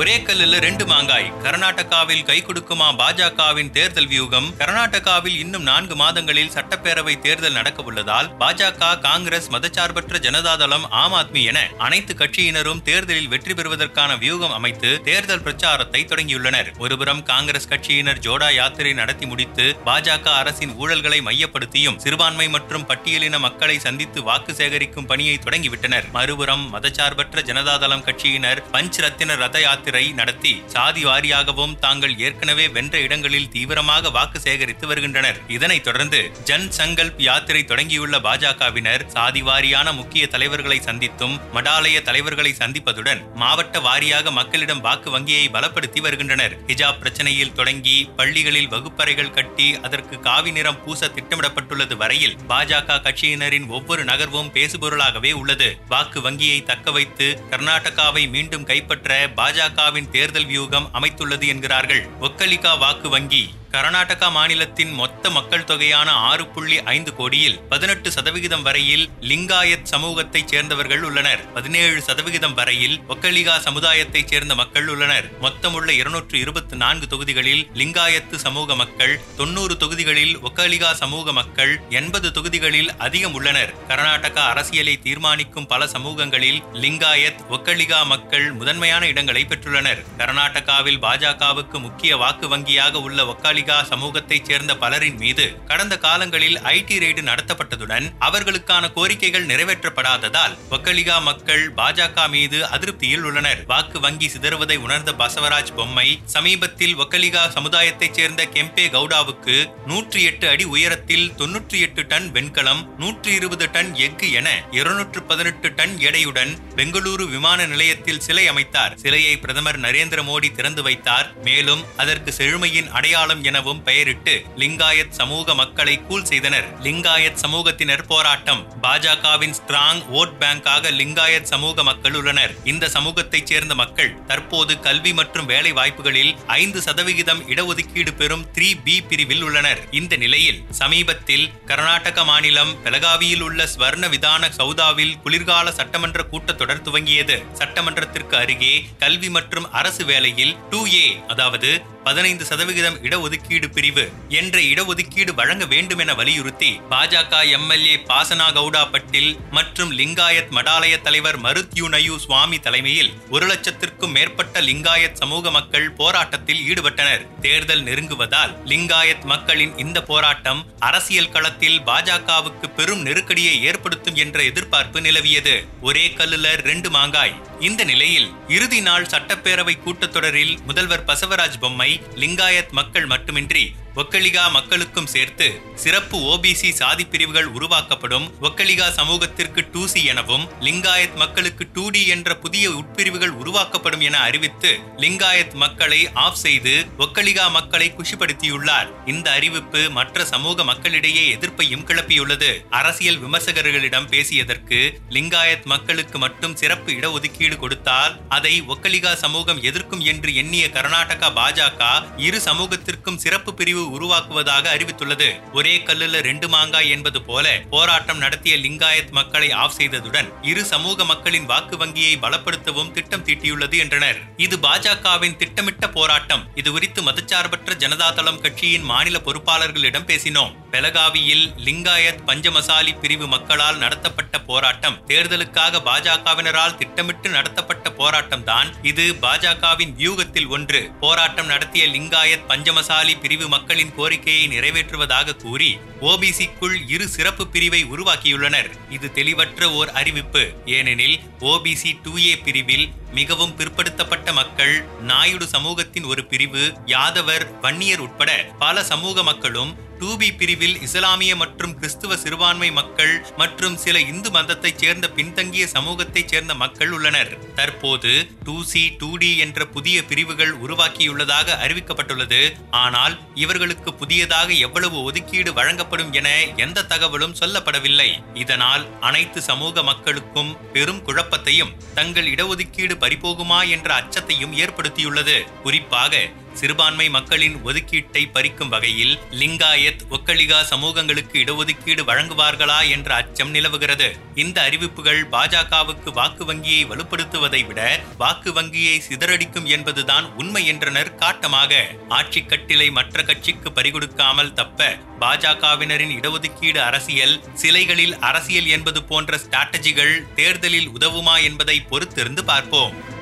ஒரே கல்லுல ரெண்டு மாங்காய். கர்நாடகாவில் கை கொடுக்குமா பாஜகவின் தேர்தல் வியூகம்? கர்நாடகாவில் இன்னும் நான்கு மாதங்களில் சட்டப்பேரவை தேர்தல் நடக்க உள்ளதால் பாஜக காங்கிரஸ் மதச்சார்பற்ற ஜனதாதளம் ஆம் ஆத்மி என அனைத்து கட்சியினரும் தேர்தலில் வெற்றி பெறுவதற்கான வியூகம் அமைத்து தேர்தல் பிரச்சாரத்தை தொடங்கியுள்ளனர். ஒருபுறம் காங்கிரஸ் கட்சியினர் ஜோடா யாத்திரை நடத்தி முடித்து பாஜக அரசின் ஊழல்களை மையப்படுத்தியும் சிறுபான்மை மற்றும் பட்டியலின மக்களை சந்தித்து வாக்கு சேகரிக்கும் பணியை தொடங்கிவிட்டனர். மறுபுறம் மதச்சார்பற்ற ஜனதாதளம் கட்சியினர் பஞ்ச் ரத்தின ரத யாத்திரை நடத்தி சாதி வாரியாகவும் தாங்கள் ஏற்கனவே வென்ற இடங்களில் தீவிரமாக வாக்கு சேகரித்து வருகின்றனர். இதனைத் தொடர்ந்து ஜன் சங்கல்ப் யாத்திரை தொடங்கியுள்ள பாஜகவினர் சாதி வாரியான முக்கிய தலைவர்களை சந்தித்தும் மடாலய தலைவர்களை சந்திப்பதுடன் மாவட்ட வாரியாக மக்களிடம் வாக்கு வங்கியை பலப்படுத்தி வருகின்றனர். ஹிஜாப் பிரச்சனையில் தொடங்கி பள்ளிகளில் வகுப்பறைகள் கட்டி அதற்கு காவி நிறம் பூச திட்டமிடப்பட்டுள்ளது வரையில் பாஜக கட்சியினரின் ஒவ்வொரு நகர்வும் பேசுபொருளாகவே உள்ளது. வாக்கு வங்கியை தக்க வைத்து கர்நாடகாவை மீண்டும் கைப்பற்ற பாஜக கர்நாடகாவின் தேர்தல் வியூகம் அமைத்துள்ளது என்கிறார்கள். ஒக்கலிகா வாக்கு வங்கி கர்நாடகா மாநிலத்தின் மொத்த மக்கள் தொகையான ஆறு புள்ளி ஐந்து கோடியில் பதினெட்டு சதவிகிதம் வரையில் லிங்காயத் சமூகத்தைச் சேர்ந்தவர்கள் உள்ளனர். பதினேழு சதவிகிதம் வரையில் ஒக்கலிகா சமுதாயத்தைச் சேர்ந்த மக்கள் உள்ளனர். மொத்தமுள்ள இருநூற்று இருபத்தி நான்கு தொகுதிகளில் லிங்காயத்து சமூக மக்கள் தொண்ணூறு தொகுதிகளில் ஒக்கலிகா சமூக மக்கள் எண்பது தொகுதிகளில் அதிகம் உள்ளனர். கர்நாடகா அரசியலை தீர்மானிக்கும் பல சமூகங்களில் லிங்காயத் ஒக்கலிகா மக்கள் முதன்மையான இடங்களை பெற்றுள்ளனர். கர்நாடகாவில் பாஜகவுக்கு முக்கிய வாக்கு வங்கியாக உள்ள ஒக்காலிகா சமூகத்தைச் சேர்ந்த பலரின் மீது கடந்த காலங்களில் ஐடி ரெய்டு நடத்தப்பட்டதுடன் அவர்களுக்கான கோரிக்கைகள் நிறைவேற்றப்படாததால் ஒக்கலிகா மக்கள் பாஜக மீது அதிருப்தியில் உள்ளனர். வாக்கு வங்கி சிதறுவதை உணர்ந்த பசவராஜ் பொம்மை சமீபத்தில் ஒக்கலிகா சமுதாயத்தைச் சேர்ந்த கெம்பே கவுடாவுக்கு நூற்றி எட்டு அடி உயரத்தில் தொன்னூற்றி எட்டு டன் வெண்கலம் நூற்றி இருபது டன் எஃகு என இருநூற்று பதினெட்டு டன் எடையுடன் பெங்களூரு விமான நிலையத்தில் சிலை அமைத்தார். சிலையை பிரதமர் நரேந்திர மோடி திறந்து வைத்தார். மேலும் அதற்கு செழுமையின் அடையாளம் எனவும் பெயரிட்டு லிங்காயத் சமூக மக்களை கூல் செய்தனர். லிங்காயத் சமூகத்தினர் போராட்டம். பாஜகவின் ஸ்ட்ராங் ஓட் பேங்காக லிங்காயத் சமூக மக்கள் உள்ளனர். இந்த சமூகத்தைச் சேர்ந்த மக்கள் தற்போது கல்வி மற்றும் வேலை வாய்ப்புகளில் ஐந்து சதவிகிதம் இடஒதுக்கீடு பெறும் த்ரீ பி பிரிவில் உள்ளனர். இந்த நிலையில் சமீபத்தில் கர்நாடக மாநிலம் பெலகாவியில் உள்ள ஸ்வர்ண விதான சௌதாவில் குளிர்கால சட்டமன்ற கூட்டத்தொடர் துவங்கியது. சட்டமன்றத்திற்கு அருகே கல்வி மற்றும் அரசு வேலையில் டூ ஏ அதாவது பதினைந்து சதவிகிதம் இடஒதுக்கீடு பிரிவு என்ற இடஒதுக்கீடு வழங்க வேண்டும் என வலியுறுத்தி பாஜக எம்எல்ஏ பாசனா கவுடா பட்டில் மற்றும் லிங்காயத் மடாலய தலைவர் மருத்யூ நயு சுவாமி தலைமையில் ஒரு லட்சத்திற்கும் மேற்பட்ட லிங்காயத் சமூக மக்கள் போராட்டத்தில் ஈடுபட்டனர். தேர்தல் நெருங்குவதால் லிங்காயத் மக்களின் இந்த போராட்டம் அரசியல் களத்தில் பாஜகவுக்கு பெரும் நெருக்கடியை ஏற்படுத்தும் என்ற எதிர்பார்ப்பு நிலவியது. ஒரே கல்லுல ரெண்டு மாங்காய். இந்த நிலையில் இறுதி நாள் சட்டப்பேரவை கூட்டத்தொடரில் முதல்வர் பசவராஜ் பொம்மை லிங்காயத் மக்கள் மட்டுமின்றி ஒக்கலிகா மக்களுக்கும் சேர்த்து சிறப்பு ஓபிசி சாதி பிரிவுகள் உருவாக்கப்படும் ஒக்கலிகா சமூகத்திற்கு டூசி எனவும் லிங்காயத் மக்களுக்கு டூடி என்ற புதிய உட்பிரிவுகள் உருவாக்கப்படும் என அறிவித்து லிங்காயத் மக்களை ஆஃப் செய்து ஒக்கலிகா மக்களை குஷிப்படுத்தியுள்ளார். இந்த அறிவிப்பு மற்ற சமூக மக்களிடையே எதிர்ப்பையும் கிளப்பியுள்ளது. அரசியல் விமர்சகர்களிடம் பேசியதற்கு லிங்காயத் மக்களுக்கு மட்டும் சிறப்பு இடஒதுக்கீடு கொடுத்தால் அதை ஒக்கலிகா சமூகம் எதிர்க்கும் என்று எண்ணிய கர்நாடகா பாஜக இரு சமூகத்திற்கும் சிறப்பு பிரிவு உருவாக்குவதாக அறிவித்துள்ளது. ஒரே கல்லுல ரெண்டு மாங்காய் என்பது போல போராட்டம் நடத்திய லிங்காயத் மக்களை ஆஃப் செய்ததுடன் இரு சமூக மக்களின் வாக்கு வங்கியை பலப்படுத்தவும் திட்டம் தீட்டியுள்ளது என்றனர். இது பாஜகவின் திட்டமிட்ட போராட்டம். இது குறித்து மதச்சார்பற்ற ஜனதாதளம் கட்சியின் மாநில பொறுப்பாளர்களிடம் பேசினோம். பெலகாவியில் லிங்காயத் பஞ்சமசாலி பிரிவு மக்களால் நடத்தப்பட்ட போராட்டம் தேர்தலுக்காக பாஜகவினரால் திட்டமிட்டு நடத்தப்பட்ட போராட்டம் தான் இது பாஜகவின் வியூகத்தில் ஒன்று. போராட்டம் நடத்திய லிங்காயத் பஞ்சமசாலி பிரிவு மக்களின் கோரிக்கையை நிறைவேற்றுவதாக கூறி ஓபிசிக்குள் இரு சிறப்பு பிரிவை உருவாக்கியுள்ளனர். இது தெளிவற்ற ஓர் அறிவிப்பு. ஏனெனில் ஓபிசி டூ ஏ பிரிவில் மிகவும் பிற்படுத்தப்பட்ட மக்கள் நாயுடு சமூகத்தின் ஒரு பிரிவு யாதவர் வன்னியர் உட்பட பல சமூக மக்களும் டூபி பிரிவில் இஸ்லாமிய மற்றும் கிறிஸ்துவ சிறுபான்மை மக்கள் மற்றும் சில இந்து மதத்தைச் சேர்ந்த பின்தங்கிய சமூகத்தைச் சேர்ந்த மக்கள் உள்ளனர். தற்போது டூ சி டூ டி என்ற புதிய பிரிவுகள் உருவாக்கியுள்ளதாக அறிவிக்கப்பட்டுள்ளது. ஆனால் இவர்களுக்கு புதியதாக எவ்வளவு ஒதுக்கீடு வழங்கப்படும் என எந்த தகவலும் சொல்லப்படவில்லை. இதனால் அனைத்து சமூக மக்களுக்கும் பெரும் குழப்பத்தையும் தங்கள் இடஒதுக்கீடு பறிபோகுமா என்ற அச்சத்தையும் ஏற்படுத்தியுள்ளது. குறிப்பாக சிறுபான்மை மக்களின் ஒதுக்கீட்டை பறிக்கும் வகையில் லிங்காயத் ஒக்கலிகா சமூகங்களுக்கு இடஒதுக்கீடு வழங்குவார்களா என்ற அச்சம் நிலவுகிறது. இந்த அறிவிப்புகள் பாஜகவுக்கு வாக்கு வங்கியை வலுப்படுத்துவதை விட வாக்கு வங்கியை சிதறடிக்கும் என்பதுதான் உண்மை என்றனர் காட்டமாக. ஆட்சி கட்டிலை மற்ற கட்சிக்கு பறிகொடுக்காமல் தப்ப பாஜகவினரின் இடஒதுக்கீடு அரசியல் சிலைகளில் அரசியல் என்பது போன்ற ஸ்ட்ராட்டஜிகள் தேர்தலில் உதவுமா என்பதை பொறுத்திருந்து பார்ப்போம்.